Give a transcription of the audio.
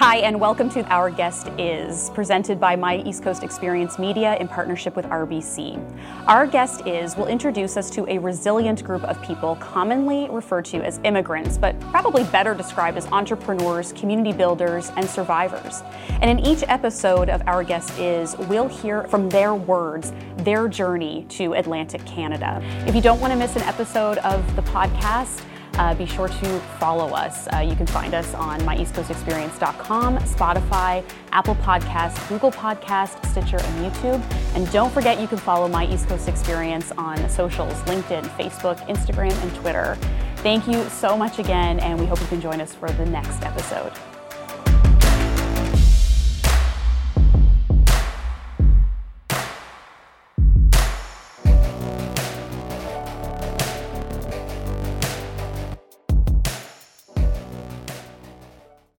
Hi, and welcome to Our Guest Is, presented by My East Coast Experience Media in partnership with RBC. Our Guest Is will introduce us to a resilient group of people commonly referred to as immigrants, but probably better described as entrepreneurs, community builders, and survivors. And in each episode of Our Guest Is, we'll hear from their words their journey to Atlantic Canada. If you don't want to miss an episode of the podcast, uh, be sure to follow us. Uh, you can find us on myeastcoastexperience.com, Spotify, Apple Podcast, Google Podcast, Stitcher, and YouTube. And don't forget you can follow My East Coast Experience on socials, LinkedIn, Facebook, Instagram, and Twitter. Thank you so much again, and we hope you can join us for the next episode.